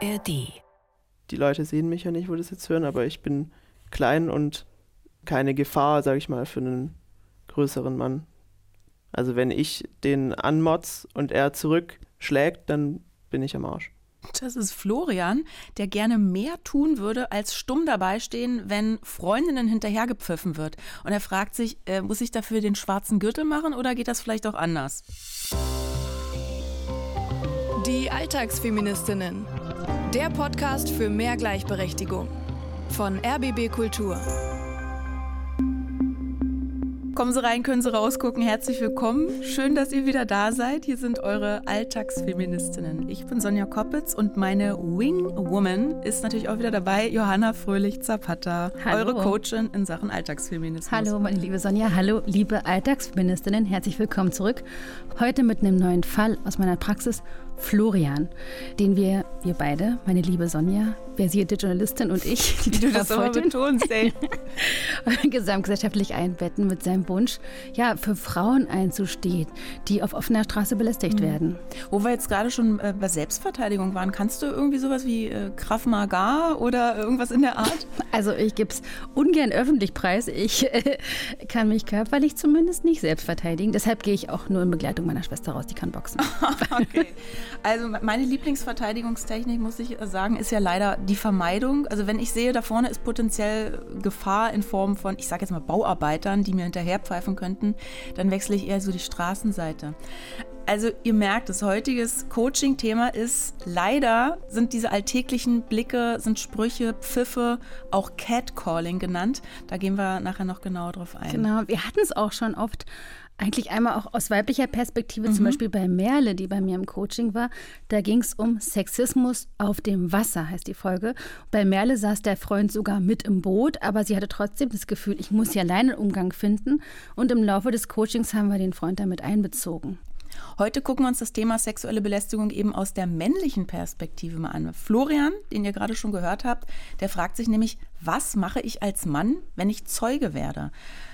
ARD. Die Leute sehen mich ja nicht, wo das jetzt hören, aber ich bin klein und keine Gefahr, sag ich mal, für einen größeren Mann. Also wenn ich den anmotz und er zurückschlägt, dann bin ich am Arsch. Das ist Florian, der gerne mehr tun würde, als stumm dabei stehen, wenn Freundinnen hinterhergepfiffen wird. Und er fragt sich, äh, muss ich dafür den schwarzen Gürtel machen oder geht das vielleicht auch anders? Die Alltagsfeministinnen. Der Podcast für mehr Gleichberechtigung. Von RBB Kultur. Kommen Sie rein, können Sie rausgucken. Herzlich willkommen. Schön, dass ihr wieder da seid. Hier sind eure Alltagsfeministinnen. Ich bin Sonja Koppitz und meine Wing-Woman ist natürlich auch wieder dabei, Johanna Fröhlich-Zapata, eure Coachin in Sachen Alltagsfeminismus. Hallo, meine liebe Sonja. Hallo, liebe Alltagsfeministinnen. Herzlich willkommen zurück. Heute mit einem neuen Fall aus meiner Praxis Florian, den wir, wir beide, meine liebe Sonja, versierte Journalistin und ich, die du das immer betonst, ey. gesamtgesellschaftlich einbetten mit seinem Wunsch, ja, für Frauen einzustehen, die auf offener Straße belästigt mhm. werden. Wo wir jetzt gerade schon äh, bei Selbstverteidigung waren, kannst du irgendwie sowas wie äh, Krav Maga oder irgendwas in der Art? Also ich gebe es ungern öffentlich preis. Ich äh, kann mich körperlich zumindest nicht selbst verteidigen. Deshalb gehe ich auch nur in Begleitung meiner Schwester raus, die kann boxen. okay. Also meine Lieblingsverteidigungstechnik, muss ich sagen, ist ja leider die Vermeidung. Also wenn ich sehe, da vorne ist potenziell Gefahr in Form von, ich sage jetzt mal Bauarbeitern, die mir hinterherpfeifen könnten, dann wechsle ich eher so die Straßenseite. Also ihr merkt, das heutige Coaching-Thema ist, leider sind diese alltäglichen Blicke, sind Sprüche, Pfiffe, auch Catcalling genannt. Da gehen wir nachher noch genauer drauf ein. Genau, wir hatten es auch schon oft eigentlich einmal auch aus weiblicher Perspektive, mhm. zum Beispiel bei Merle, die bei mir im Coaching war. Da ging es um Sexismus auf dem Wasser, heißt die Folge. Bei Merle saß der Freund sogar mit im Boot, aber sie hatte trotzdem das Gefühl, ich muss hier alleine einen Umgang finden. Und im Laufe des Coachings haben wir den Freund damit einbezogen. Heute gucken wir uns das Thema sexuelle Belästigung eben aus der männlichen Perspektive mal an. Florian, den ihr gerade schon gehört habt, der fragt sich nämlich, was mache ich als Mann, wenn ich Zeuge werde?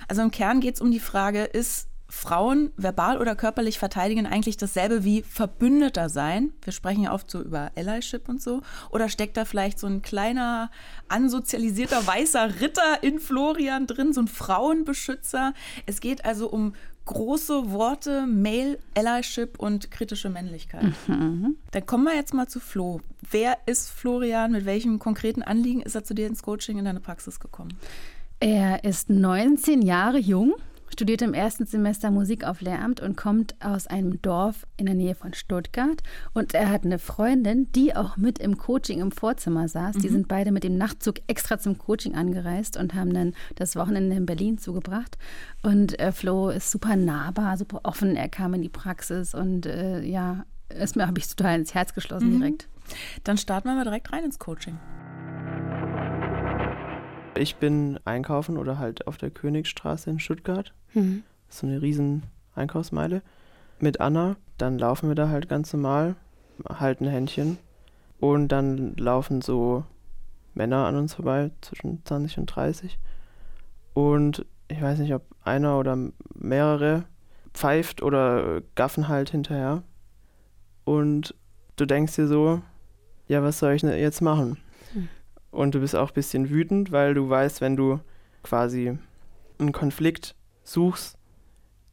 Also im Kern geht es um die Frage, ist Frauen verbal oder körperlich verteidigen eigentlich dasselbe wie Verbündeter sein? Wir sprechen ja oft so über Allyship und so. Oder steckt da vielleicht so ein kleiner, ansozialisierter weißer Ritter in Florian drin, so ein Frauenbeschützer? Es geht also um große Worte, Male, Allyship und kritische Männlichkeit. Mhm. Dann kommen wir jetzt mal zu Flo. Wer ist Florian? Mit welchem konkreten Anliegen ist er zu dir ins Coaching in deine Praxis gekommen? Er ist 19 Jahre jung studiert im ersten Semester Musik auf Lehramt und kommt aus einem Dorf in der Nähe von Stuttgart. Und er hat eine Freundin, die auch mit im Coaching im Vorzimmer saß. Mhm. Die sind beide mit dem Nachtzug extra zum Coaching angereist und haben dann das Wochenende in Berlin zugebracht. Und äh, Flo ist super nahbar, super offen. Er kam in die Praxis und äh, ja, erstmal habe ich total ins Herz geschlossen mhm. direkt. Dann starten wir mal direkt rein ins Coaching. Ich bin einkaufen oder halt auf der Königstraße in Stuttgart. Mhm. So eine riesen Einkaufsmeile. Mit Anna. Dann laufen wir da halt ganz normal, halten Händchen. Und dann laufen so Männer an uns vorbei, zwischen 20 und 30. Und ich weiß nicht, ob einer oder mehrere pfeift oder gaffen halt hinterher. Und du denkst dir so, ja, was soll ich jetzt machen? Und du bist auch ein bisschen wütend, weil du weißt, wenn du quasi einen Konflikt suchst,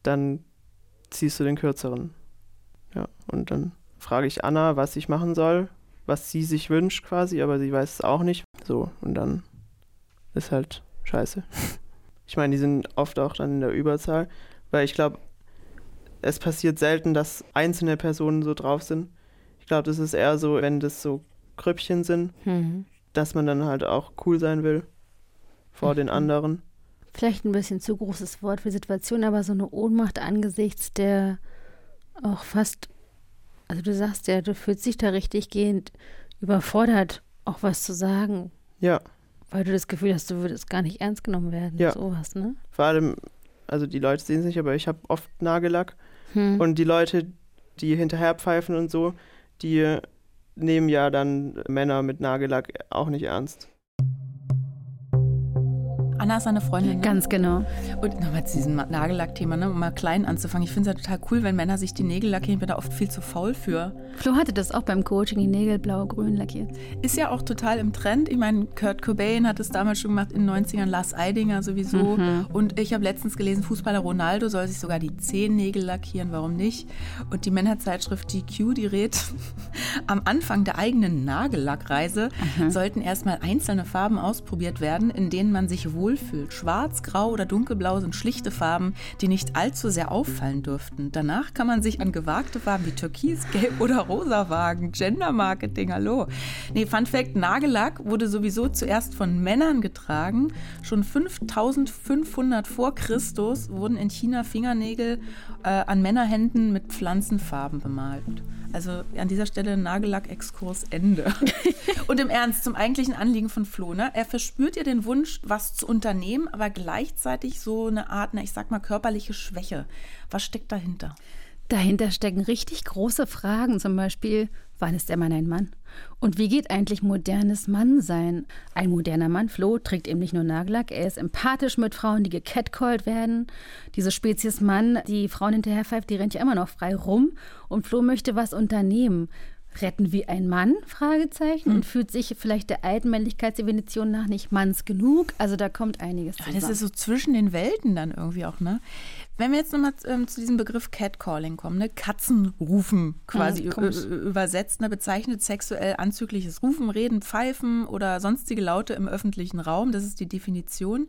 dann ziehst du den kürzeren. Ja, und dann frage ich Anna, was ich machen soll, was sie sich wünscht quasi, aber sie weiß es auch nicht. So, und dann ist halt scheiße. Ich meine, die sind oft auch dann in der Überzahl, weil ich glaube, es passiert selten, dass einzelne Personen so drauf sind. Ich glaube, das ist eher so, wenn das so Grüppchen sind, mhm dass man dann halt auch cool sein will vor mhm. den anderen. Vielleicht ein bisschen zu großes Wort für Situation, aber so eine Ohnmacht angesichts der auch fast, also du sagst ja, du fühlst dich da richtig gehend überfordert, auch was zu sagen. Ja. Weil du das Gefühl hast, du würdest gar nicht ernst genommen werden. Ja. Sowas, ne? Vor allem, also die Leute sehen es nicht, aber ich habe oft Nagellack. Hm. Und die Leute, die hinterher pfeifen und so, die nehmen ja dann Männer mit Nagellack auch nicht ernst. Anna ist eine Freundin. Ne? Ganz genau. Und nochmal zu diesem Nagellack-Thema, ne, um mal klein anzufangen. Ich finde es ja total cool, wenn Männer sich die Nägel lackieren. Ich bin da oft viel zu faul für. Flo hatte das auch beim Coaching, die Nägel blau-grün lackiert. Ist ja auch total im Trend. Ich meine, Kurt Cobain hat es damals schon gemacht in den 90ern, Lars Eidinger sowieso. Mhm. Und ich habe letztens gelesen, Fußballer Ronaldo soll sich sogar die Zehennägel lackieren, warum nicht? Und die Männerzeitschrift GQ, die rät, am Anfang der eigenen Nagellackreise mhm. sollten erstmal einzelne Farben ausprobiert werden, in denen man sich wohlfühlt. Schwarz, Grau oder Dunkelblau sind schlichte Farben, die nicht allzu sehr auffallen dürften. Danach kann man sich an gewagte Farben wie Türkis, Gelb oder Rosa wagen. Gender-Marketing, hallo. Nee, Fun Fact, Nagellack wurde sowieso zuerst von Männern getragen. Schon 5500 vor Christus wurden in China Fingernägel äh, an Männerhänden mit Pflanzenfarben bemalt. Also an dieser Stelle Nagellack-Exkurs Ende. Und im Ernst, zum eigentlichen Anliegen von Flo, ne? Er verspürt ihr den Wunsch, was zu unternehmen, aber gleichzeitig so eine Art, na, ich sag mal, körperliche Schwäche. Was steckt dahinter? Dahinter stecken richtig große Fragen, zum Beispiel, wann ist der Mann ein Mann? Und wie geht eigentlich modernes Mannsein? Ein moderner Mann, Flo, trägt eben nicht nur Nagellack, er ist empathisch mit Frauen, die gecatcalled werden. Diese Spezies Mann, die Frauen hinterherpfeift, die rennt ja immer noch frei rum. Und Flo möchte was unternehmen. Retten wie ein Mann? Fragezeichen. Und hm. fühlt sich vielleicht der alten Männlichkeitsdefinition nach nicht manns genug? Also da kommt einiges zusammen. Ja, das ist so zwischen den Welten dann irgendwie auch, ne? Wenn wir jetzt nochmal ähm, zu diesem Begriff Catcalling kommen, ne? Katzenrufen quasi hm, übersetzt, ne? bezeichnet sexuell anzügliches Rufen, Reden, Pfeifen oder sonstige Laute im öffentlichen Raum. Das ist die Definition.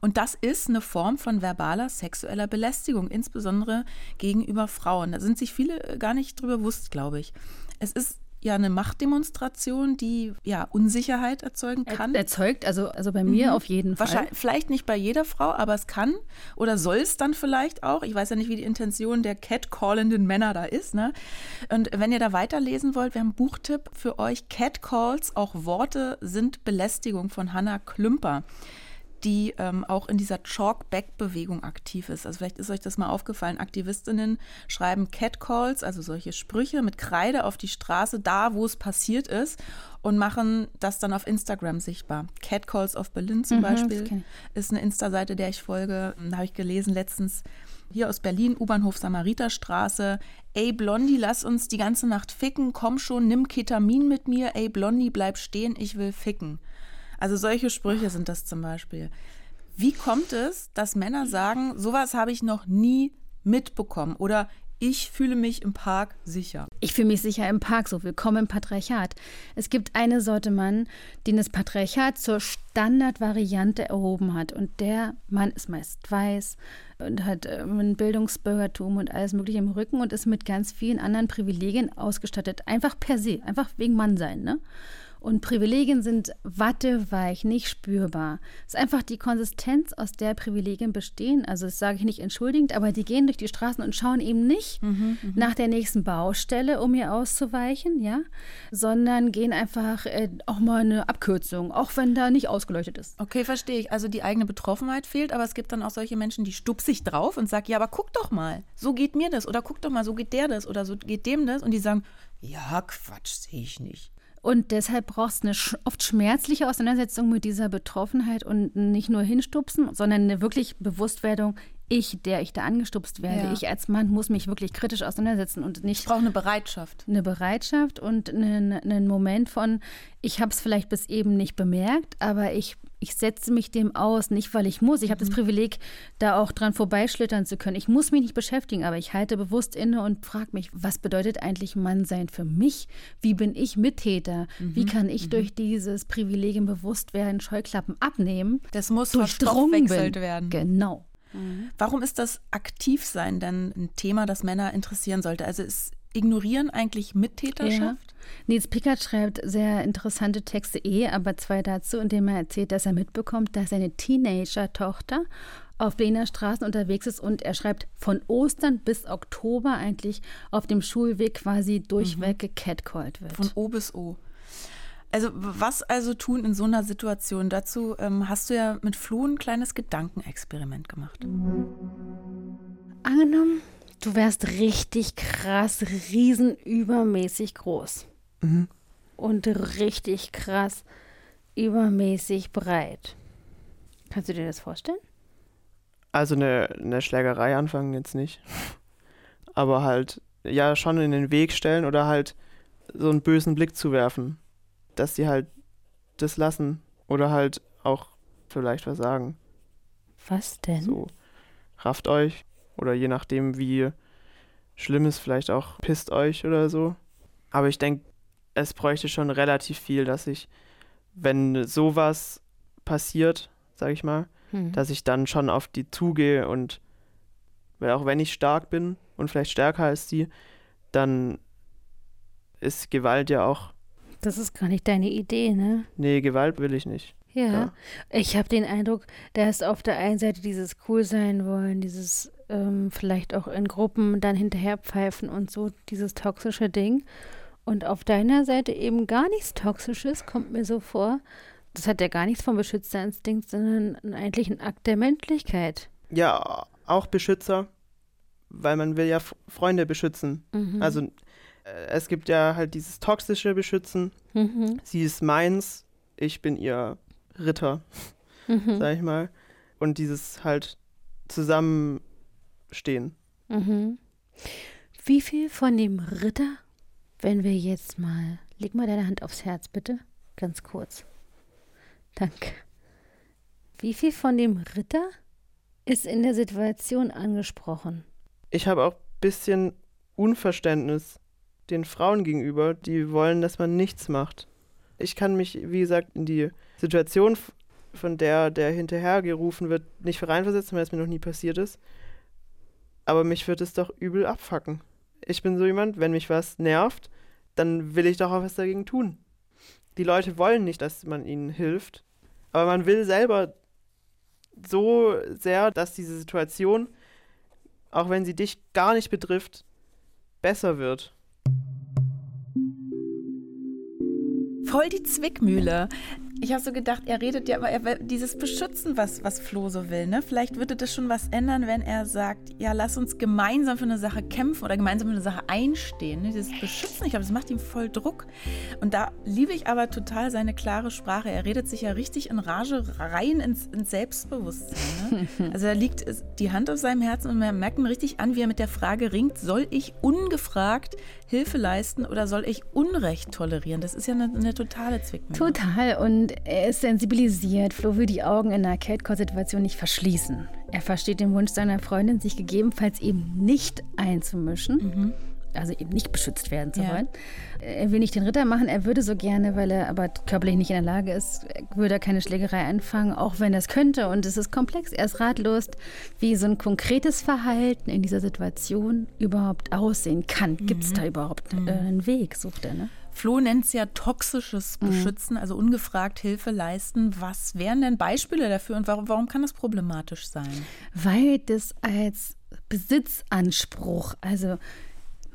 Und das ist eine Form von verbaler sexueller Belästigung, insbesondere gegenüber Frauen. Da sind sich viele äh, gar nicht drüber bewusst, glaube ich. Es ist ja eine Machtdemonstration, die ja Unsicherheit erzeugen kann. erzeugt, also, also bei mir mhm. auf jeden Fall. Wahrscheinlich, vielleicht nicht bei jeder Frau, aber es kann oder soll es dann vielleicht auch. Ich weiß ja nicht, wie die Intention der catcallenden Männer da ist. Ne? Und wenn ihr da weiterlesen wollt, wir haben einen Buchtipp für euch. Catcalls, auch Worte sind Belästigung von Hannah Klümper die ähm, auch in dieser Chalk-Back-Bewegung aktiv ist. Also vielleicht ist euch das mal aufgefallen. Aktivistinnen schreiben Catcalls, also solche Sprüche mit Kreide auf die Straße, da wo es passiert ist und machen das dann auf Instagram sichtbar. Catcalls of Berlin zum mhm, Beispiel ist eine Insta-Seite, der ich folge. Da habe ich gelesen letztens hier aus Berlin, U-Bahnhof Samariterstraße. Ey Blondie, lass uns die ganze Nacht ficken. Komm schon, nimm Ketamin mit mir. Ey Blondie, bleib stehen, ich will ficken. Also solche Sprüche sind das zum Beispiel. Wie kommt es, dass Männer sagen, sowas habe ich noch nie mitbekommen oder ich fühle mich im Park sicher. Ich fühle mich sicher im Park, so willkommen im Patriarchat. Es gibt eine Sorte Mann, den das Patriarchat zur Standardvariante erhoben hat. Und der Mann ist meist weiß und hat ähm, ein Bildungsbürgertum und alles Mögliche im Rücken und ist mit ganz vielen anderen Privilegien ausgestattet. Einfach per se, einfach wegen Mannsein. Ne? Und Privilegien sind watteweich, nicht spürbar. Es ist einfach die Konsistenz, aus der Privilegien bestehen. Also das sage ich nicht entschuldigend, aber die gehen durch die Straßen und schauen eben nicht mhm, mhm. nach der nächsten Baustelle, um ihr auszuweichen, ja, sondern gehen einfach äh, auch mal eine Abkürzung, auch wenn da nicht ausgeleuchtet ist. Okay, verstehe ich. Also die eigene Betroffenheit fehlt, aber es gibt dann auch solche Menschen, die stupsig drauf und sagen, ja, aber guck doch mal, so geht mir das oder guck doch mal, so geht der das oder so geht dem das und die sagen, ja, Quatsch, sehe ich nicht. Und deshalb brauchst du eine oft schmerzliche Auseinandersetzung mit dieser Betroffenheit und nicht nur hinstupsen, sondern eine wirklich Bewusstwerdung, ich, der ich da angestupst werde, ja. ich als Mann muss mich wirklich kritisch auseinandersetzen und nicht. Ich brauche eine Bereitschaft. Eine Bereitschaft und einen, einen Moment von, ich habe es vielleicht bis eben nicht bemerkt, aber ich ich setze mich dem aus, nicht weil ich muss. Ich habe das mhm. Privileg, da auch dran vorbeischlittern zu können. Ich muss mich nicht beschäftigen, aber ich halte bewusst inne und frage mich, was bedeutet eigentlich Mannsein für mich? Wie bin ich Mittäter? Mhm. Wie kann ich mhm. durch dieses Privileg bewusst werden, Scheuklappen abnehmen? Das muss verstoffwechselt werden. Genau. Mhm. Warum ist das Aktivsein denn ein Thema, das Männer interessieren sollte? Also ist Ignorieren eigentlich Mittäterschaft? Ja. Nils Pickert schreibt sehr interessante Texte eh, aber zwei dazu, indem er erzählt, dass er mitbekommt, dass seine Teenager-Tochter auf Berliner Straßen unterwegs ist und er schreibt von Ostern bis Oktober eigentlich auf dem Schulweg quasi durchweg mhm. gecatcalled wird. Von O bis O. Also was also tun in so einer Situation? Dazu ähm, hast du ja mit Flo ein kleines Gedankenexperiment gemacht. Angenommen, du wärst richtig krass, riesenübermäßig groß. Mhm. Und richtig krass, übermäßig breit. Kannst du dir das vorstellen? Also eine, eine Schlägerei anfangen jetzt nicht. Aber halt, ja, schon in den Weg stellen oder halt so einen bösen Blick zu werfen. Dass die halt das lassen. Oder halt auch vielleicht was sagen. Was denn? So, rafft euch. Oder je nachdem, wie schlimm es vielleicht auch pisst euch oder so. Aber ich denke, es bräuchte schon relativ viel, dass ich, wenn sowas passiert, sag ich mal, hm. dass ich dann schon auf die zugehe und weil auch wenn ich stark bin und vielleicht stärker als die, dann ist Gewalt ja auch. Das ist gar nicht deine Idee, ne? Nee, Gewalt will ich nicht. Ja. ja. Ich habe den Eindruck, da ist auf der einen Seite dieses cool sein wollen, dieses ähm, vielleicht auch in Gruppen dann hinterher pfeifen und so, dieses toxische Ding. Und auf deiner Seite eben gar nichts Toxisches, kommt mir so vor. Das hat ja gar nichts vom Beschützerinstinkt, sondern eigentlich ein Akt der Menschlichkeit. Ja, auch Beschützer, weil man will ja Freunde beschützen. Mhm. Also es gibt ja halt dieses toxische Beschützen. Mhm. Sie ist meins, ich bin ihr Ritter, mhm. sag ich mal. Und dieses halt zusammenstehen. Mhm. Wie viel von dem Ritter, wenn wir jetzt mal, leg mal deine Hand aufs Herz bitte, ganz kurz. Danke. Wie viel von dem Ritter ist in der Situation angesprochen? Ich habe auch ein bisschen Unverständnis den Frauen gegenüber, die wollen, dass man nichts macht. Ich kann mich, wie gesagt, in die Situation, von der der hinterhergerufen wird, nicht reinversetzen, weil es mir noch nie passiert ist. Aber mich wird es doch übel abfacken. Ich bin so jemand, wenn mich was nervt, dann will ich doch auch was dagegen tun. Die Leute wollen nicht, dass man ihnen hilft, aber man will selber so sehr, dass diese Situation, auch wenn sie dich gar nicht betrifft, besser wird. Voll die Zwickmühle. Ich habe so gedacht, er redet ja, aber er, dieses Beschützen, was, was Flo so will, ne? Vielleicht würde das schon was ändern, wenn er sagt, ja, lass uns gemeinsam für eine Sache kämpfen oder gemeinsam für eine Sache einstehen. Ne? Dieses Beschützen, ich glaube, das macht ihm voll Druck. Und da liebe ich aber total seine klare Sprache. Er redet sich ja richtig in Rage rein ins, ins Selbstbewusstsein. Ne? Also da liegt die Hand auf seinem Herzen und man merkt ihm richtig an, wie er mit der Frage ringt, soll ich ungefragt Hilfe leisten oder soll ich Unrecht tolerieren? Das ist ja eine, eine totale Zwickmühle. Total. Und er ist sensibilisiert. Flo will die Augen in einer Catcall-Situation nicht verschließen. Er versteht den Wunsch seiner Freundin, sich gegebenenfalls eben nicht einzumischen. Mhm. Also eben nicht beschützt werden zu ja. wollen. Er will nicht den Ritter machen, er würde so gerne, weil er aber körperlich nicht in der Lage ist, würde er keine Schlägerei anfangen, auch wenn er es könnte. Und es ist komplex, er ist ratlos, wie so ein konkretes Verhalten in dieser Situation überhaupt aussehen kann. Gibt es mhm. da überhaupt mhm. einen Weg, sucht er, ne? Flo nennt es ja toxisches mhm. Beschützen, mhm. also ungefragt Hilfe leisten. Was wären denn Beispiele dafür und warum, warum kann das problematisch sein? Weil das als Besitzanspruch, also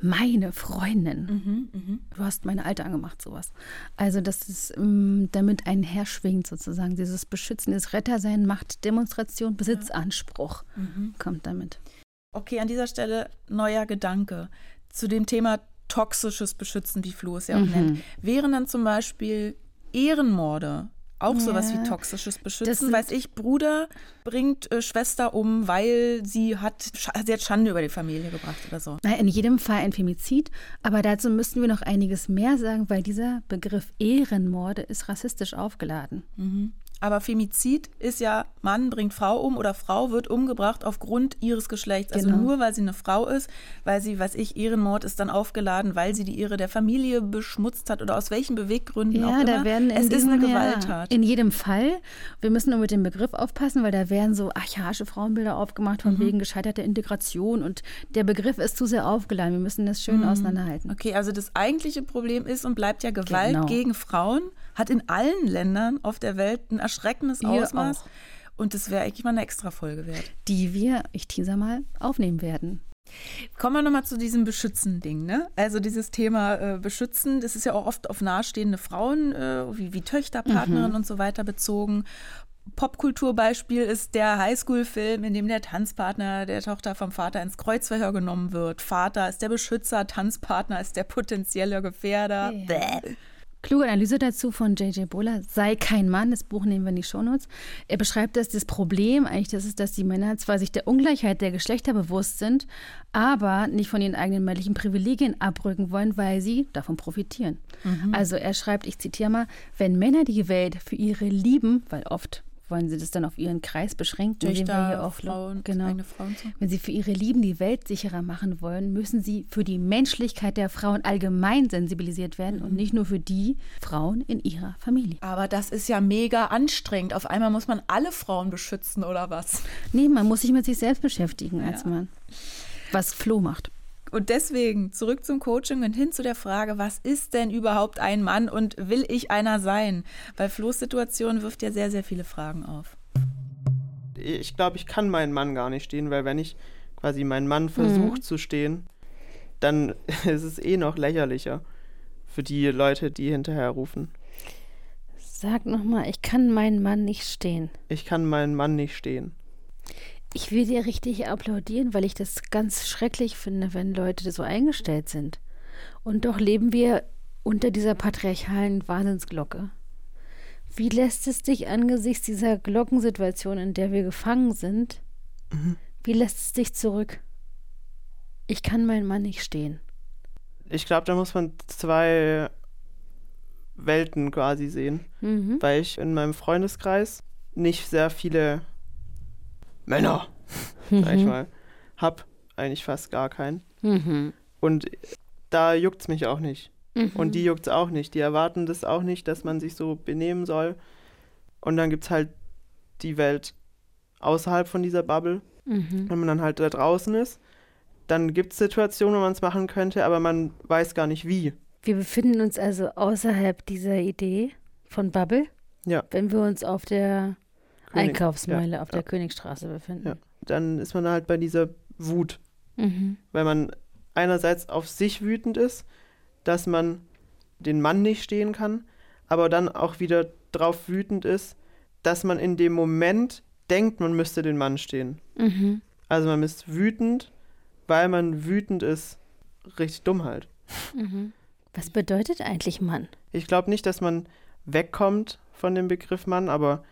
meine Freundin. Mhm, mh. Du hast meine Alte angemacht, sowas. Also, dass es ähm, damit einherschwingt, sozusagen. Dieses Beschützen, dieses Rettersein, Machtdemonstration, Besitzanspruch mhm. kommt damit. Okay, an dieser Stelle neuer Gedanke zu dem Thema toxisches Beschützen, wie Flo es ja auch mhm. nennt, wären dann zum Beispiel Ehrenmorde auch ja. sowas wie toxisches Beschützen. Weiß ich, Bruder bringt äh, Schwester um, weil sie hat, sie hat Schande über die Familie gebracht oder so. In jedem Fall ein Femizid, aber dazu müssten wir noch einiges mehr sagen, weil dieser Begriff Ehrenmorde ist rassistisch aufgeladen. Mhm. Aber Femizid ist ja, Mann bringt Frau um oder Frau wird umgebracht aufgrund ihres Geschlechts. Also genau. nur weil sie eine Frau ist, weil sie, was ich, Ehrenmord ist dann aufgeladen, weil sie die Ehre der Familie beschmutzt hat oder aus welchen Beweggründen ja, auch immer. Da werden es ist eine Gewalttat. Ja, in jedem Fall. Wir müssen nur mit dem Begriff aufpassen, weil da werden so archaische Frauenbilder aufgemacht von mhm. wegen gescheiterter Integration und der Begriff ist zu sehr aufgeladen. Wir müssen das schön mhm. auseinanderhalten. Okay, also das eigentliche Problem ist und bleibt ja Gewalt genau. gegen Frauen hat in allen Ländern auf der Welt ein erschreckendes Hier Ausmaß. Auch. Und das wäre eigentlich mal eine extra Folge wert. Die wir, ich teaser mal, aufnehmen werden. Kommen wir nochmal zu diesem Beschützen-Ding. Ne? Also dieses Thema äh, Beschützen, das ist ja auch oft auf nahestehende Frauen, äh, wie, wie Töchter, Partnerinnen mhm. und so weiter bezogen. Popkulturbeispiel ist der Highschool-Film, in dem der Tanzpartner der Tochter vom Vater ins Kreuzverhör genommen wird. Vater ist der Beschützer, Tanzpartner ist der potenzielle Gefährder. Ja. Kluge Analyse dazu von J.J. Bohler, sei kein Mann, das Buch nehmen wir in die Shownotes. Er beschreibt, dass das Problem eigentlich das ist, dass die Männer zwar sich der Ungleichheit der Geschlechter bewusst sind, aber nicht von ihren eigenen männlichen Privilegien abrücken wollen, weil sie davon profitieren. Mhm. Also er schreibt, ich zitiere mal, wenn Männer die Welt für ihre Lieben, weil oft wollen sie das dann auf ihren Kreis beschränken? Töchter, auch Frauen, genau. Frauen so. Wenn sie für ihre Lieben die Welt sicherer machen wollen, müssen sie für die Menschlichkeit der Frauen allgemein sensibilisiert werden mhm. und nicht nur für die Frauen in ihrer Familie. Aber das ist ja mega anstrengend. Auf einmal muss man alle Frauen beschützen oder was? Nee, man muss sich mit sich selbst beschäftigen als ja. Mann. Was Flo macht. Und deswegen zurück zum Coaching und hin zu der Frage, was ist denn überhaupt ein Mann und will ich einer sein? Weil Flo's Situation wirft ja sehr, sehr viele Fragen auf. Ich glaube, ich kann meinen Mann gar nicht stehen, weil wenn ich quasi meinen Mann versuche mhm. zu stehen, dann ist es eh noch lächerlicher für die Leute, die hinterher rufen. Sag nochmal, ich kann meinen Mann nicht stehen. Ich kann meinen Mann nicht stehen. Ich will dir richtig applaudieren, weil ich das ganz schrecklich finde, wenn Leute so eingestellt sind. Und doch leben wir unter dieser patriarchalen Wahnsinnsglocke. Wie lässt es dich angesichts dieser Glockensituation, in der wir gefangen sind, mhm. wie lässt es dich zurück? Ich kann meinen Mann nicht stehen. Ich glaube, da muss man zwei Welten quasi sehen, mhm. weil ich in meinem Freundeskreis nicht sehr viele Männer, mhm. sag ich mal, hab eigentlich fast gar keinen. Mhm. Und da juckt es mich auch nicht. Mhm. Und die juckt es auch nicht. Die erwarten das auch nicht, dass man sich so benehmen soll. Und dann gibt es halt die Welt außerhalb von dieser Bubble. Mhm. Wenn man dann halt da draußen ist, dann gibt es Situationen, wo man es machen könnte, aber man weiß gar nicht wie. Wir befinden uns also außerhalb dieser Idee von Bubble. Ja. Wenn wir uns auf der König, Einkaufsmeile ja, auf der Königstraße befinden. Ja. Dann ist man halt bei dieser Wut. Mhm. Weil man einerseits auf sich wütend ist, dass man den Mann nicht stehen kann, aber dann auch wieder drauf wütend ist, dass man in dem Moment denkt, man müsste den Mann stehen. Mhm. Also man ist wütend, weil man wütend ist, richtig dumm halt. Mhm. Was bedeutet eigentlich Mann? Ich glaube nicht, dass man wegkommt von dem Begriff Mann, aber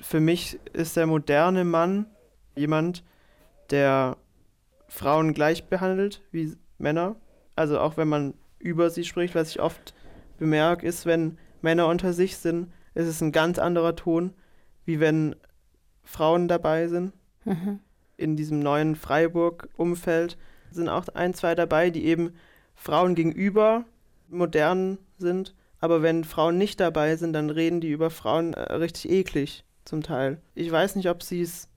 für mich ist der moderne Mann jemand, der Frauen gleich behandelt wie Männer. Also auch wenn man über sie spricht, was ich oft bemerke, ist, wenn Männer unter sich sind, ist es ein ganz anderer Ton, wie wenn Frauen dabei sind. Mhm. In diesem neuen Freiburg-Umfeld sind auch ein, zwei dabei, die eben Frauen gegenüber modern sind. Aber wenn Frauen nicht dabei sind, dann reden die über Frauen äh, richtig eklig zum Teil. Ich weiß nicht, ob sie es,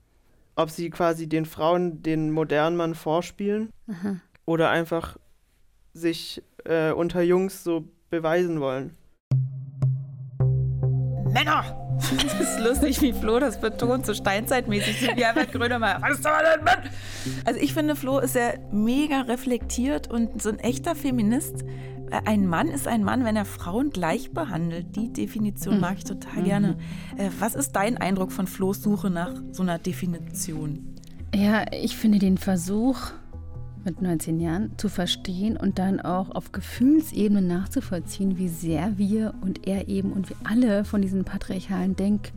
ob sie quasi den Frauen den modernen Mann vorspielen Aha. oder einfach sich äh, unter Jungs so beweisen wollen. Männer! Das ist lustig, wie Flo das betont, so steinzeitmäßig, wie Herbert Grönemeyer. Was ist denn, Mann? Also ich finde, Flo ist ja mega reflektiert und so ein echter Feminist, ein Mann ist ein Mann, wenn er Frauen gleich behandelt. Die Definition mag ich total mhm. gerne. Äh, was ist dein Eindruck von Flo's Suche nach so einer Definition? Ja, ich finde den Versuch mit 19 Jahren zu verstehen und dann auch auf Gefühlsebene nachzuvollziehen, wie sehr wir und er eben und wir alle von diesen patriarchalen Denk-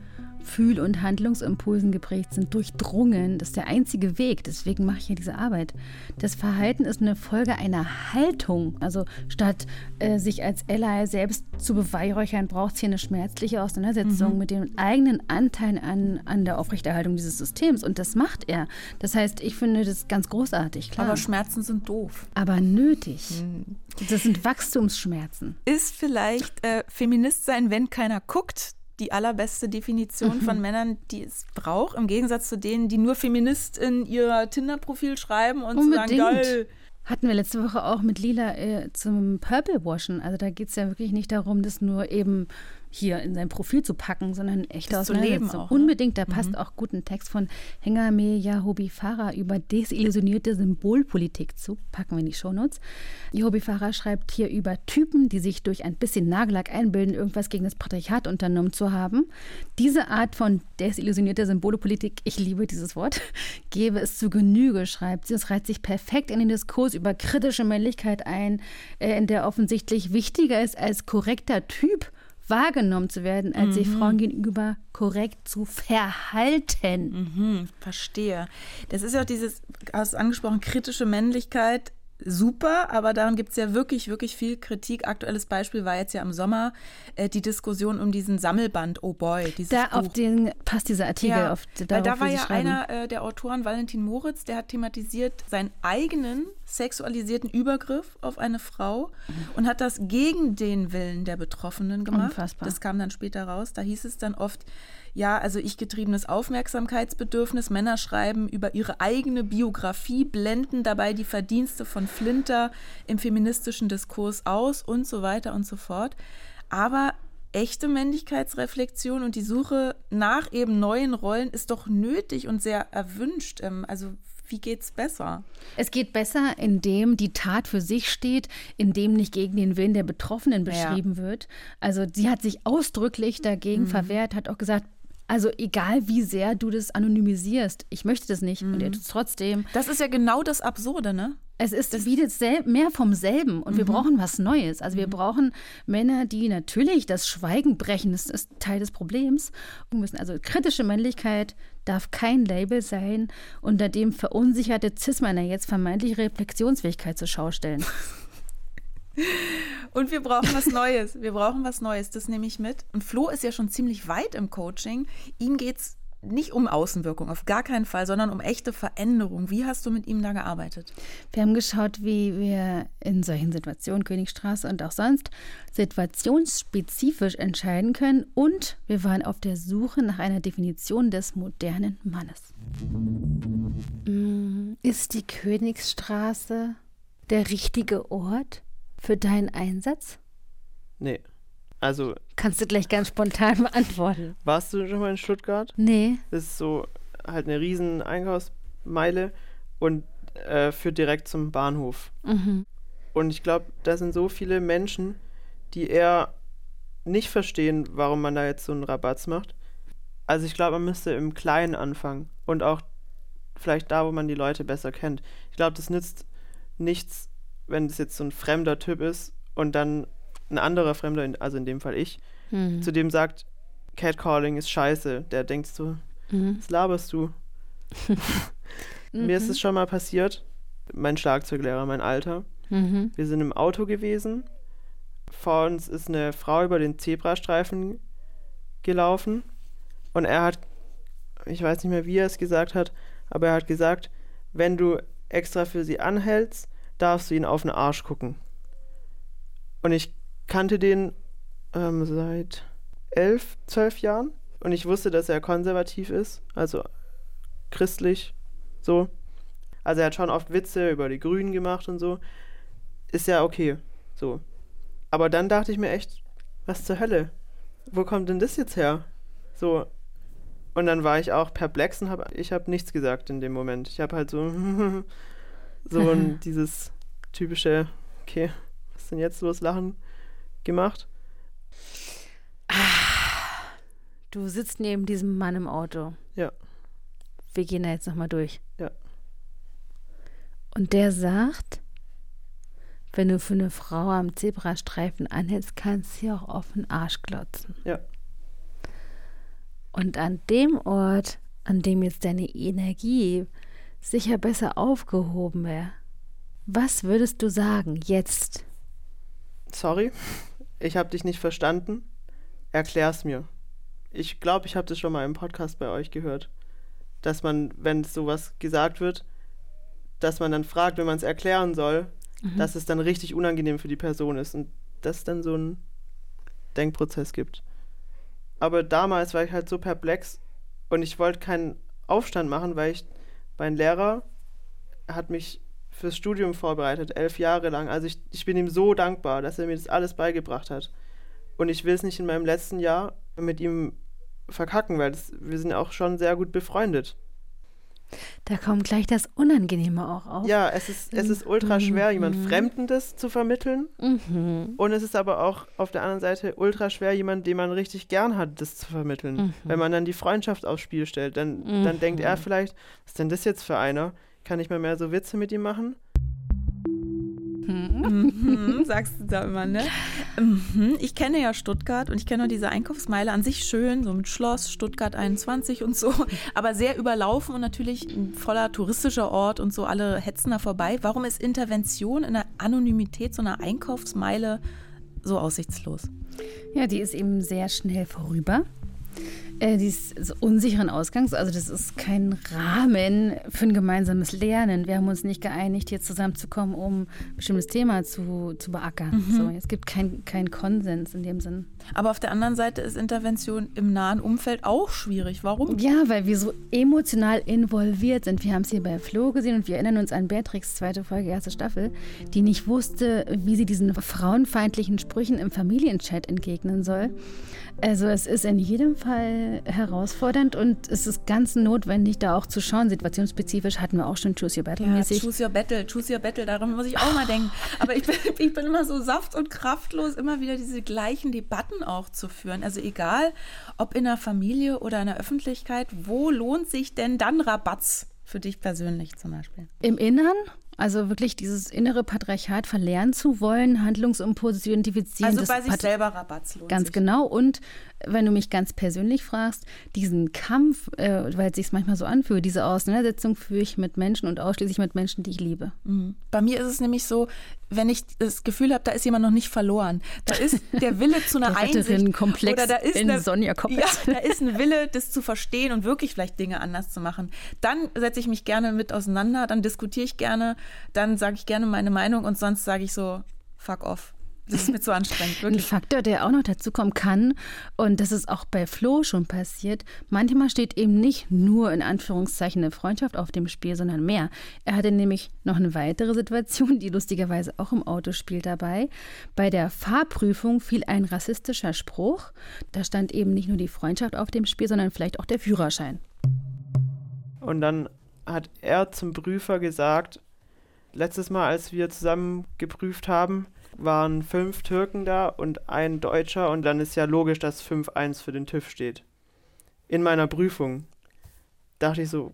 Fühl- und Handlungsimpulsen geprägt sind, durchdrungen. Das ist der einzige Weg. Deswegen mache ich ja diese Arbeit. Das Verhalten ist eine Folge einer Haltung. Also statt äh, sich als Ally selbst zu beweihräuchern, braucht es hier eine schmerzliche Auseinandersetzung mhm. mit den eigenen Anteilen an, an der Aufrechterhaltung dieses Systems. Und das macht er. Das heißt, ich finde das ganz großartig, klar. Aber Schmerzen sind doof. Aber nötig. Mhm. Das sind Wachstumsschmerzen. Ist vielleicht äh, Feminist sein, wenn keiner guckt? Die allerbeste Definition mhm. von Männern, die es braucht, im Gegensatz zu denen, die nur Feminist in ihr Tinder-Profil schreiben und Unbedingt. sagen, geil. Hatten wir letzte Woche auch mit Lila äh, zum Purple Washen. Also da geht es ja wirklich nicht darum, dass nur eben hier in sein Profil zu packen, sondern echt Das zu leben Auseinandersetzung. auch, ne? Unbedingt, da passt auch gut ein Text von Hengame Yahobi Farah über desillusionierte Symbolpolitik zu, packen wir in die Shownotes. Yahobi Farah schreibt hier über Typen, die sich durch ein bisschen Nagellack einbilden, irgendwas gegen das Patriarchat unternommen zu haben. Diese Art von desillusionierter Symbolpolitik, ich liebe dieses Wort, gebe es zu Genüge, schreibt sie. Es reiht sich perfekt in den Diskurs über kritische Männlichkeit ein, äh, in der offensichtlich wichtiger ist, als korrekter Typ wahrgenommen zu werden, als sich Frauen gegenüber korrekt zu verhalten. Mhm, verstehe. Das ist ja auch dieses, hast du angesprochen, kritische Männlichkeit. Super, aber daran gibt es ja wirklich, wirklich viel Kritik. Aktuelles Beispiel war jetzt ja im Sommer äh, die Diskussion um diesen Sammelband Oh Boy. Dieses Da Buch. auf den passt dieser Artikel Ja, auf weil darauf, da wie war ja schreiben. einer äh, der Autoren, Valentin Moritz, der hat thematisiert seinen eigenen sexualisierten Übergriff auf eine Frau und hat das gegen den Willen der Betroffenen gemacht. Unfassbar. Das kam dann später raus. Da hieß es dann oft, ja, also ich getriebenes Aufmerksamkeitsbedürfnis. Männer schreiben über ihre eigene Biografie, blenden dabei die Verdienste von Flinter im feministischen Diskurs aus und so weiter und so fort. Aber echte Männlichkeitsreflexion und die Suche nach eben neuen Rollen ist doch nötig und sehr erwünscht. Ähm, Also wie geht's besser? Es geht besser, indem die Tat für sich steht, indem nicht gegen den Willen der Betroffenen Ja. beschrieben wird. Also sie hat sich ausdrücklich dagegen Mhm. verwehrt, hat auch gesagt, also egal wie sehr du das anonymisierst, ich möchte das nicht und Mhm. ihr tut es trotzdem. Das ist ja genau das Absurde, ne? Es ist wie das sel- mehr vom selben und Mhm. wir brauchen was Neues. Also wir brauchen Männer, die natürlich das Schweigen brechen, das ist Teil des Problems. Wir müssen also kritische Männlichkeit darf kein Label sein, unter dem verunsicherte Cis-Männer jetzt vermeintliche Reflexionsfähigkeit zur Schau stellen. Und wir brauchen was Neues. Wir brauchen was Neues. Das nehme ich mit. Und Flo ist ja schon ziemlich weit im Coaching. Ihm geht es nicht um Außenwirkung, auf gar keinen Fall, sondern um echte Veränderung. Wie hast du mit ihm da gearbeitet? Wir haben geschaut, wie wir in solchen Situationen, Königstraße und auch sonst, situationsspezifisch entscheiden können. Und wir waren auf der Suche nach einer Definition des modernen Mannes. Mm, Ist die Königsstraße der richtige Ort für deinen Einsatz? Nee. Also, Kannst du gleich ganz spontan beantworten. warst du schon mal in Stuttgart? Nee. Das ist so halt eine riesen Einkaufsmeile und äh, führt direkt zum Bahnhof. Mhm. Und ich glaube, da sind so viele Menschen, die eher nicht verstehen, warum man da jetzt so einen Rabatz macht. Also ich glaube, man müsste im Kleinen anfangen und auch vielleicht da, wo man die Leute besser kennt. Ich glaube, das nützt nichts, wenn es jetzt so ein fremder Typ ist und dann ein anderer Fremder, also in dem Fall ich, Mhm. zu dem sagt, Catcalling ist scheiße. Der denkt so, Mhm. was laberst du? Mir ist es schon mal passiert, mein Schlagzeuglehrer, mein Alter. Mhm. Wir sind im Auto gewesen. Vor uns ist eine Frau über den Zebrastreifen gelaufen. Und er hat, ich weiß nicht mehr, wie er es gesagt hat, aber er hat gesagt, wenn du extra für sie anhältst, darfst du ihn auf den Arsch gucken. Und ich kannte den ähm, seit elf, zwölf Jahren. Und ich wusste, dass er konservativ ist, also christlich, so. Also er hat schon oft Witze über die Grünen gemacht und so. Ist ja okay, so. Aber dann dachte ich mir echt, was zur Hölle? Wo kommt denn das jetzt her? So. Und dann war ich auch perplex und hab, ich habe nichts gesagt in dem Moment. Ich habe halt so, so ein, dieses typische, okay, was ist denn jetzt los, Lachen gemacht. Du sitzt neben diesem Mann im Auto. Ja. Wir gehen da jetzt nochmal durch. Ja. Und der sagt, wenn du für eine Frau am Zebrastreifen anhältst, kannst du sie auch auf den Arsch glotzen. Ja. Und an dem Ort, an dem jetzt deine Energie sicher besser aufgehoben wäre, was würdest du sagen jetzt? Sorry, ich habe dich nicht verstanden. Erklär's mir. Ich glaube, ich habe das schon mal im Podcast bei euch gehört, dass man, wenn sowas gesagt wird, dass man dann fragt, wenn man es erklären soll, dass es dann richtig unangenehm für die Person ist und dass es dann so einen Denkprozess gibt. Aber damals war ich halt so perplex und ich wollte keinen Aufstand machen, weil ich, mein Lehrer hat mich fürs Studium vorbereitet, elf Jahre lang. Also ich, ich bin ihm so dankbar, dass er mir das alles beigebracht hat. Und ich will es nicht in meinem letzten Jahr mit ihm verkacken, weil das, wir sind auch schon sehr gut befreundet. Da kommt gleich das Unangenehme auch auf. Ja, es ist, es ist ultra schwer, jemand Mhm. Fremden das zu vermitteln. Mhm. Und es ist aber auch auf der anderen Seite ultra schwer, jemand, den man richtig gern hat, das zu vermitteln. Mhm. Wenn man dann die Freundschaft aufs Spiel stellt, dann, dann denkt er vielleicht, was ist denn das jetzt für einer? Kann ich mal mehr so Witze mit ihm machen? Mhm, sagst du da immer, ne? Mhm. Ich kenne ja Stuttgart und ich kenne auch diese Einkaufsmeile an sich schön, so mit Schloss, Stuttgart 21 und so, aber sehr überlaufen und natürlich ein voller touristischer Ort und so, alle hetzen da vorbei. Warum ist Intervention in der Anonymität so einer Einkaufsmeile so aussichtslos? Ja, die ist eben sehr schnell vorüber. Äh, die ist so unsicheren Ausgangs, also das ist kein Rahmen für ein gemeinsames Lernen. Wir haben uns nicht geeinigt, hier zusammenzukommen, um ein bestimmtes Thema zu, zu beackern. So, es gibt keinen kein Konsens in dem Sinn. Aber auf der anderen Seite ist Intervention im nahen Umfeld auch schwierig. Warum? Ja, weil wir so emotional involviert sind. Wir haben es hier bei Flo gesehen und wir erinnern uns an Beatrix, zweite Folge, erste Staffel, die nicht wusste, wie sie diesen frauenfeindlichen Sprüchen im Familienchat entgegnen soll. Also es ist in jedem Fall herausfordernd und es ist ganz notwendig, da auch zu schauen. Situationsspezifisch hatten wir auch schon Choose Your Battle Ja, mäßig. choose your battle, choose your battle, daran muss ich auch mal denken. Aber ich bin, ich bin immer so saft- und kraftlos, immer wieder diese gleichen Debatten auch zu führen. Also egal, ob in der Familie oder in der Öffentlichkeit, wo lohnt sich denn dann Rabatz für dich persönlich zum Beispiel? Im Innern, also wirklich dieses innere Patriarchat verlernen zu wollen, Handlungsimpulse zu identifizieren. Also bei sich Pat- selber Rabatz lohnt Ganz sich. genau. Und wenn du mich ganz persönlich fragst, diesen Kampf, äh, weil es sich manchmal so anfühlt, diese Auseinandersetzung führe ich mit Menschen und ausschließlich mit Menschen, die ich liebe. Mhm. Bei mir ist es nämlich so, wenn ich das Gefühl habe, da ist jemand noch nicht verloren. Da ist der Wille zu einer Einsicht. Retterinnenkomplex Oder da ist in eine, Sonja Koppes. Ja, da ist ein Wille, das zu verstehen und wirklich vielleicht Dinge anders zu machen. Dann setze ich mich gerne mit auseinander, dann diskutiere ich gerne, dann sage ich gerne meine Meinung und sonst sage ich so, fuck off. Das ist mir zu anstrengend, Ein wirklich. Faktor, der auch noch dazu kommen kann, und das ist auch bei Flo schon passiert, manchmal steht eben nicht nur in Anführungszeichen eine Freundschaft auf dem Spiel, sondern mehr. Er hatte nämlich noch eine weitere Situation, die lustigerweise auch im Auto spielt dabei. Bei der Fahrprüfung fiel ein rassistischer Spruch. Da stand eben nicht nur die Freundschaft auf dem Spiel, sondern vielleicht auch der Führerschein. Und dann hat er zum Prüfer gesagt, letztes Mal, als wir zusammen geprüft haben, waren fünf Türken da und ein Deutscher und dann ist ja logisch, dass 5-1 für den TÜV steht. In meiner Prüfung dachte ich so,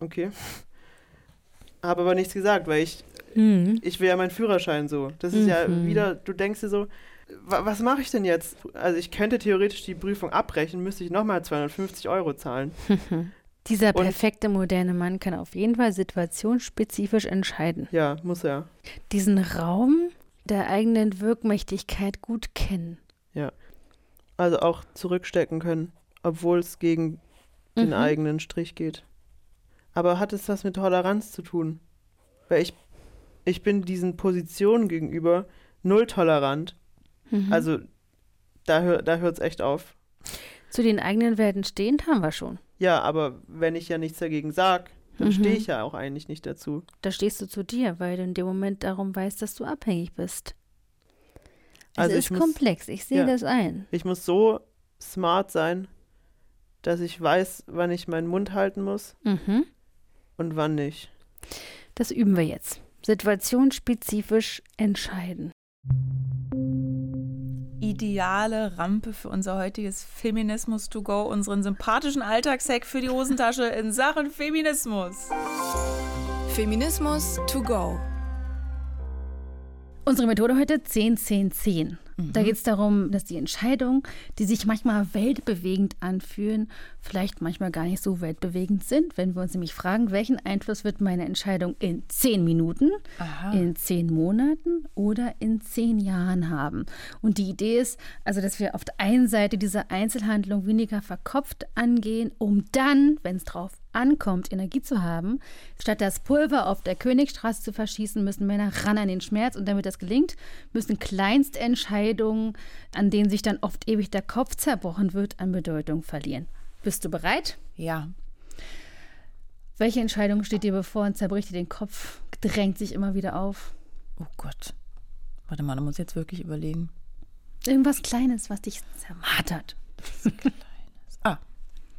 okay. Habe aber nichts gesagt, weil ich, ich will ja meinen Führerschein so. Das ist ja Mhm. wieder, du denkst dir so, wa was mache ich denn jetzt? Also ich könnte theoretisch die Prüfung abbrechen, müsste ich nochmal 250 Euro zahlen. Dieser perfekte moderne Mann kann auf jeden Fall situationsspezifisch entscheiden. Ja, muss er. Diesen Raum der eigenen Wirkmächtigkeit gut kennen. Also auch zurückstecken können, obwohl es gegen den Mhm. eigenen Strich geht. Aber hat es was mit Toleranz zu tun? Weil ich, ich bin diesen Positionen gegenüber null tolerant. Mhm. Also da, hör, da hört es echt auf. Zu den eigenen Werten stehend haben wir schon. Ja, aber wenn ich ja nichts dagegen sag, dann Mhm. stehe ich ja auch eigentlich nicht dazu. Da stehst du zu dir, weil du in dem Moment darum weißt, dass du abhängig bist. Es Also ich ist muss- komplex, ich sehe ja. das ein. Ich muss so smart sein, dass ich weiß, wann ich meinen Mund halten muss Mhm. und wann nicht. Das üben wir jetzt. Situationsspezifisch entscheiden. Ideale Rampe für unser heutiges Feminismus to go, unseren sympathischen Alltagshack für die Hosentasche in Sachen Feminismus. Feminismus to go. Unsere Methode heute 10, 10, 10. Da Mhm. geht es darum, dass die Entscheidungen, die sich manchmal weltbewegend anfühlen, vielleicht manchmal gar nicht so weltbewegend sind. Wenn wir uns nämlich fragen, welchen Einfluss wird meine Entscheidung in 10 Minuten, Aha. in 10 Monaten oder in 10 Jahren haben. Und die Idee ist also, dass wir auf der einen Seite diese Einzelhandlung weniger verkopft angehen, um dann, wenn es drauf ankommt, Energie zu haben. Statt das Pulver auf der Königstraße zu verschießen, müssen Männer ran an den Schmerz. Und damit das gelingt, müssen Kleinstentscheidungen, an denen sich dann oft ewig der Kopf zerbrochen wird, an Bedeutung verlieren. Bist du bereit? Ja. Welche Entscheidung steht dir bevor und zerbricht dir den Kopf, drängt sich immer wieder auf? Oh Gott. Warte mal, da muss ich jetzt wirklich überlegen. Irgendwas Kleines, was dich zermartert. ah,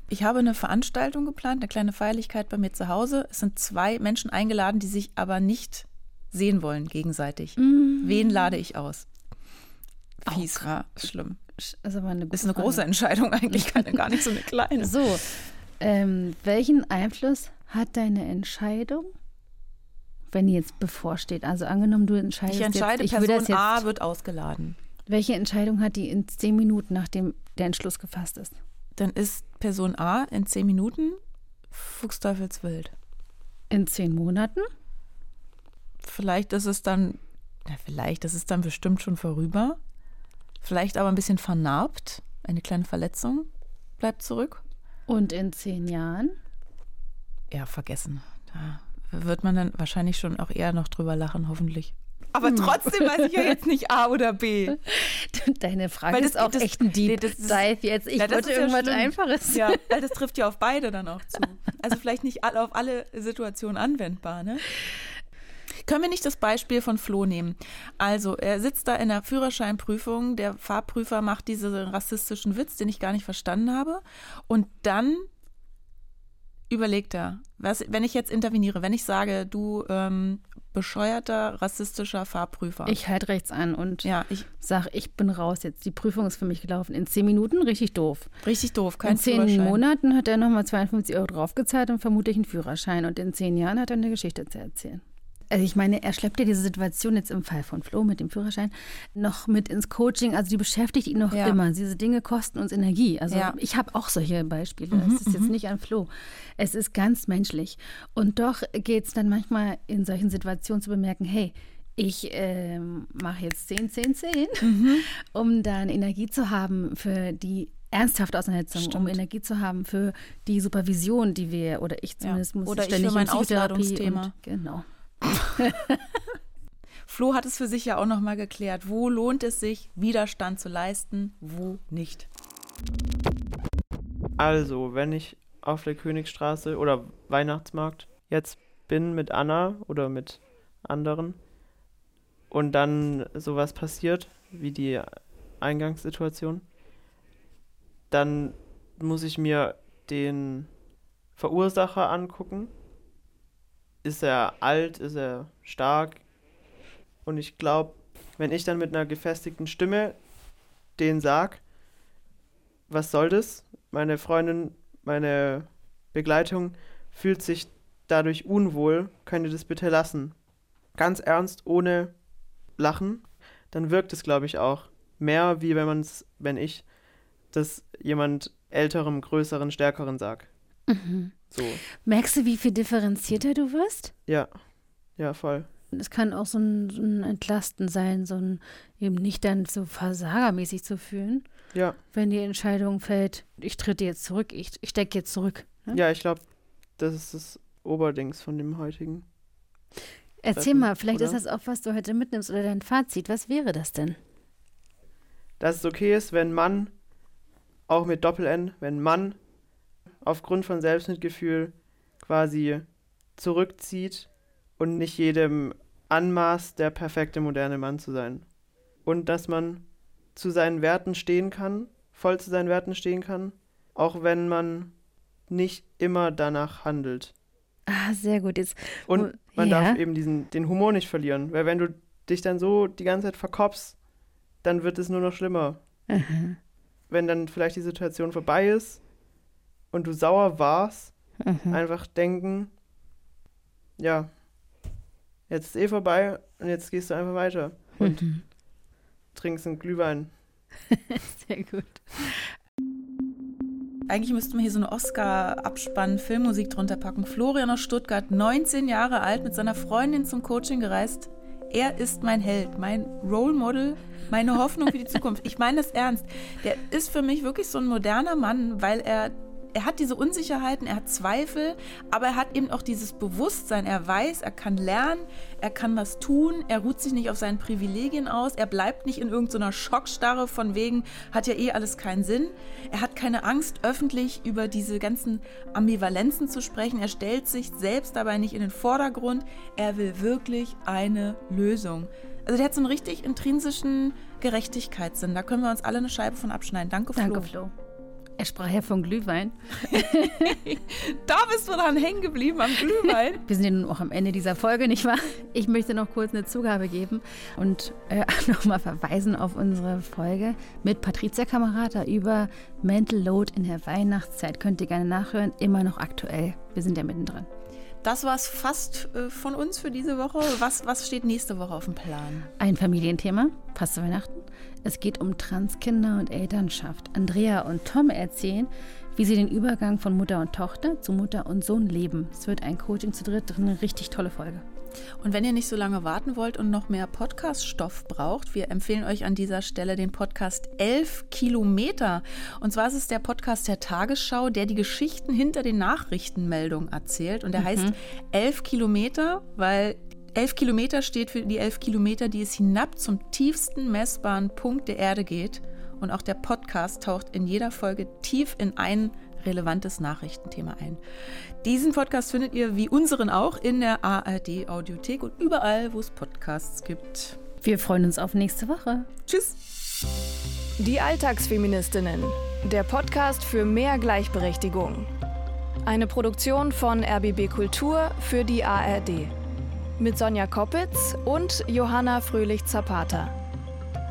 ich habe eine Veranstaltung geplant, eine kleine Feierlichkeit bei mir zu Hause. Es sind zwei Menschen eingeladen, die sich aber nicht sehen wollen gegenseitig. Mm. Wen lade ich aus? Fies, war schlimm. Also eine ist eine große Entscheidung eigentlich, keine, gar nicht so eine kleine. So, ähm, welchen Einfluss hat deine Entscheidung, wenn die jetzt bevorsteht? Also angenommen, du entscheidest ich entscheide, jetzt, ich Person jetzt, A wird ausgeladen. Welche Entscheidung hat die in zehn Minuten, nachdem der Entschluss gefasst ist? Dann ist Person A in zehn Minuten Fuchsteufelswild. In zehn Monaten? Vielleicht ist es dann, na vielleicht, ist dann bestimmt schon vorüber. Vielleicht aber ein bisschen vernarbt. Eine kleine Verletzung bleibt zurück. Und in zehn Jahren? Ja, vergessen. Da wird man dann wahrscheinlich schon auch eher noch drüber lachen, hoffentlich. Aber hm. trotzdem weiß ich ja jetzt nicht A oder B. Deine Frage das, ist auch das, echt ein Deep nee, Dive jetzt. Ich ja, wollte irgendwas ja Einfaches. Ja, weil das trifft ja auf beide dann auch zu. Also vielleicht nicht auf alle Situationen anwendbar, ne? Können wir nicht das Beispiel von Flo nehmen? Also, er sitzt da in der Führerscheinprüfung, der Fahrprüfer macht diesen rassistischen Witz, den ich gar nicht verstanden habe. Und dann überlegt er, was, wenn ich jetzt interveniere, wenn ich sage, du ähm, bescheuerter, rassistischer Fahrprüfer. Ich halte rechts an und ja, ich sage, ich bin raus jetzt. Die Prüfung ist für mich gelaufen. In zehn Minuten richtig doof. Richtig doof, kein In zehn Monaten hat er nochmal 52 Euro draufgezahlt und vermutlich einen Führerschein. Und in zehn Jahren hat er eine Geschichte zu erzählen. Also ich meine, er schleppt ja diese Situation jetzt im Fall von Flo mit dem Führerschein noch mit ins Coaching. Also die beschäftigt ihn noch ja. immer. Diese Dinge kosten uns Energie. Also ja. ich habe auch solche Beispiele. Mhm, es ist jetzt mhm. nicht an Flo. Es ist ganz menschlich. Und doch geht es dann manchmal in solchen Situationen zu bemerken, hey, ich äh, mache jetzt 10, 10, 10, mhm. um dann Energie zu haben für die ernsthafte Auseinandersetzung, Stimmt. um Energie zu haben für die Supervision, die wir, oder ich zumindest ja. muss oder ich für mein Ausladungsthema. Und, genau. Flo hat es für sich ja auch nochmal geklärt. Wo lohnt es sich, Widerstand zu leisten, wo nicht? Also, wenn ich auf der Königsstraße oder Weihnachtsmarkt jetzt bin mit Anna oder mit anderen und dann sowas passiert, wie die Eingangssituation, dann muss ich mir den Verursacher angucken ist er alt, ist er stark. Und ich glaube, wenn ich dann mit einer gefestigten Stimme den sag, was soll das? Meine Freundin, meine Begleitung fühlt sich dadurch unwohl, könnt ihr das bitte lassen? Ganz ernst, ohne Lachen, dann wirkt es, glaube ich, auch mehr, wie wenn man wenn ich das jemand älterem, größeren, stärkeren sag. Mhm. So. Merkst du, wie viel differenzierter du wirst? Ja, ja, voll. Es kann auch so ein, so ein Entlasten sein, so ein eben nicht dann so versagermäßig zu fühlen. Ja. Wenn die Entscheidung fällt, ich trete jetzt zurück, ich, ich stecke jetzt zurück. Ne? Ja, ich glaube, das ist das Oberdings von dem heutigen. Erzähl Treffen, mal, vielleicht oder? ist das auch, was du heute mitnimmst oder dein Fazit. Was wäre das denn? Dass es okay ist, wenn Mann, auch mit Doppel-N, wenn Mann aufgrund von Selbstmitgefühl quasi zurückzieht und nicht jedem anmaßt, der perfekte moderne Mann zu sein. Und dass man zu seinen Werten stehen kann, voll zu seinen Werten stehen kann, auch wenn man nicht immer danach handelt. Ah, sehr gut. Jetzt, und man ja. darf eben diesen, den Humor nicht verlieren, weil wenn du dich dann so die ganze Zeit verkopfst, dann wird es nur noch schlimmer. Aha. Wenn dann vielleicht die Situation vorbei ist und du sauer warst, mhm. einfach denken, ja, jetzt ist eh vorbei und jetzt gehst du einfach weiter und mhm. trinkst einen Glühwein. Sehr gut. Eigentlich müssten wir hier so eine Oscar-Abspann-Filmmusik drunter packen. Florian aus Stuttgart, 19 Jahre alt, mit seiner Freundin zum Coaching gereist. Er ist mein Held, mein Role Model, meine Hoffnung für die Zukunft. Ich meine das ernst. Der ist für mich wirklich so ein moderner Mann, weil er er hat diese Unsicherheiten, er hat Zweifel, aber er hat eben auch dieses Bewusstsein. Er weiß, er kann lernen, er kann was tun, er ruht sich nicht auf seinen Privilegien aus, er bleibt nicht in irgendeiner Schockstarre von wegen, hat ja eh alles keinen Sinn. Er hat keine Angst, öffentlich über diese ganzen Ambivalenzen zu sprechen. Er stellt sich selbst dabei nicht in den Vordergrund. Er will wirklich eine Lösung Also der hat so einen richtig intrinsischen Gerechtigkeitssinn. Da können wir uns alle eine Scheibe von abschneiden. Danke, Flo. Danke, Flo. Er sprach ja von Glühwein. da bist du dran hängen geblieben am Glühwein. Wir sind ja nun auch am Ende dieser Folge, nicht wahr? Ich möchte noch kurz eine Zugabe geben und äh, nochmal verweisen auf unsere Folge mit Patricia Kamerata über Mental Load in der Weihnachtszeit. Könnt ihr gerne nachhören, immer noch aktuell. Wir sind ja mittendrin. Das war es fast äh, von uns für diese Woche. Was, was steht nächste Woche auf dem Plan? Ein Familienthema, passt zu Weihnachten. Es geht um Transkinder und Elternschaft. Andrea und Tom erzählen, wie sie den Übergang von Mutter und Tochter zu Mutter und Sohn leben. Es wird ein Coaching zu dritt, eine richtig tolle Folge. Und wenn ihr nicht so lange warten wollt und noch mehr Podcast-Stoff braucht, wir empfehlen euch an dieser Stelle den Podcast 11 Kilometer. Und zwar ist es der Podcast der Tagesschau, der die Geschichten hinter den Nachrichtenmeldungen erzählt. Und der mhm. heißt 11 Kilometer, weil 11 Kilometer steht für die 11 Kilometer, die es hinab zum tiefsten messbaren Punkt der Erde geht. Und auch der Podcast taucht in jeder Folge tief in ein relevantes Nachrichtenthema ein. Diesen Podcast findet ihr wie unseren auch in der ARD Audiothek und überall, wo es Podcasts gibt. Wir freuen uns auf nächste Woche. Tschüss. Die Alltagsfeministinnen. Der Podcast für mehr Gleichberechtigung. Eine Produktion von RBB Kultur für die ARD. Mit Sonja Koppitz und Johanna Fröhlich-Zapata.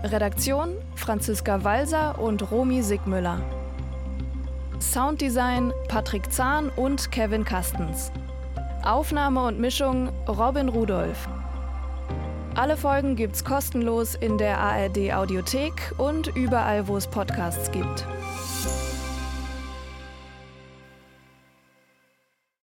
Redaktion Franziska Walser und Romy Sigmüller. Sounddesign Patrick Zahn und Kevin Kastens. Aufnahme und Mischung Robin Rudolph. Alle Folgen gibt's kostenlos in der ARD Audiothek und überall, wo es Podcasts gibt.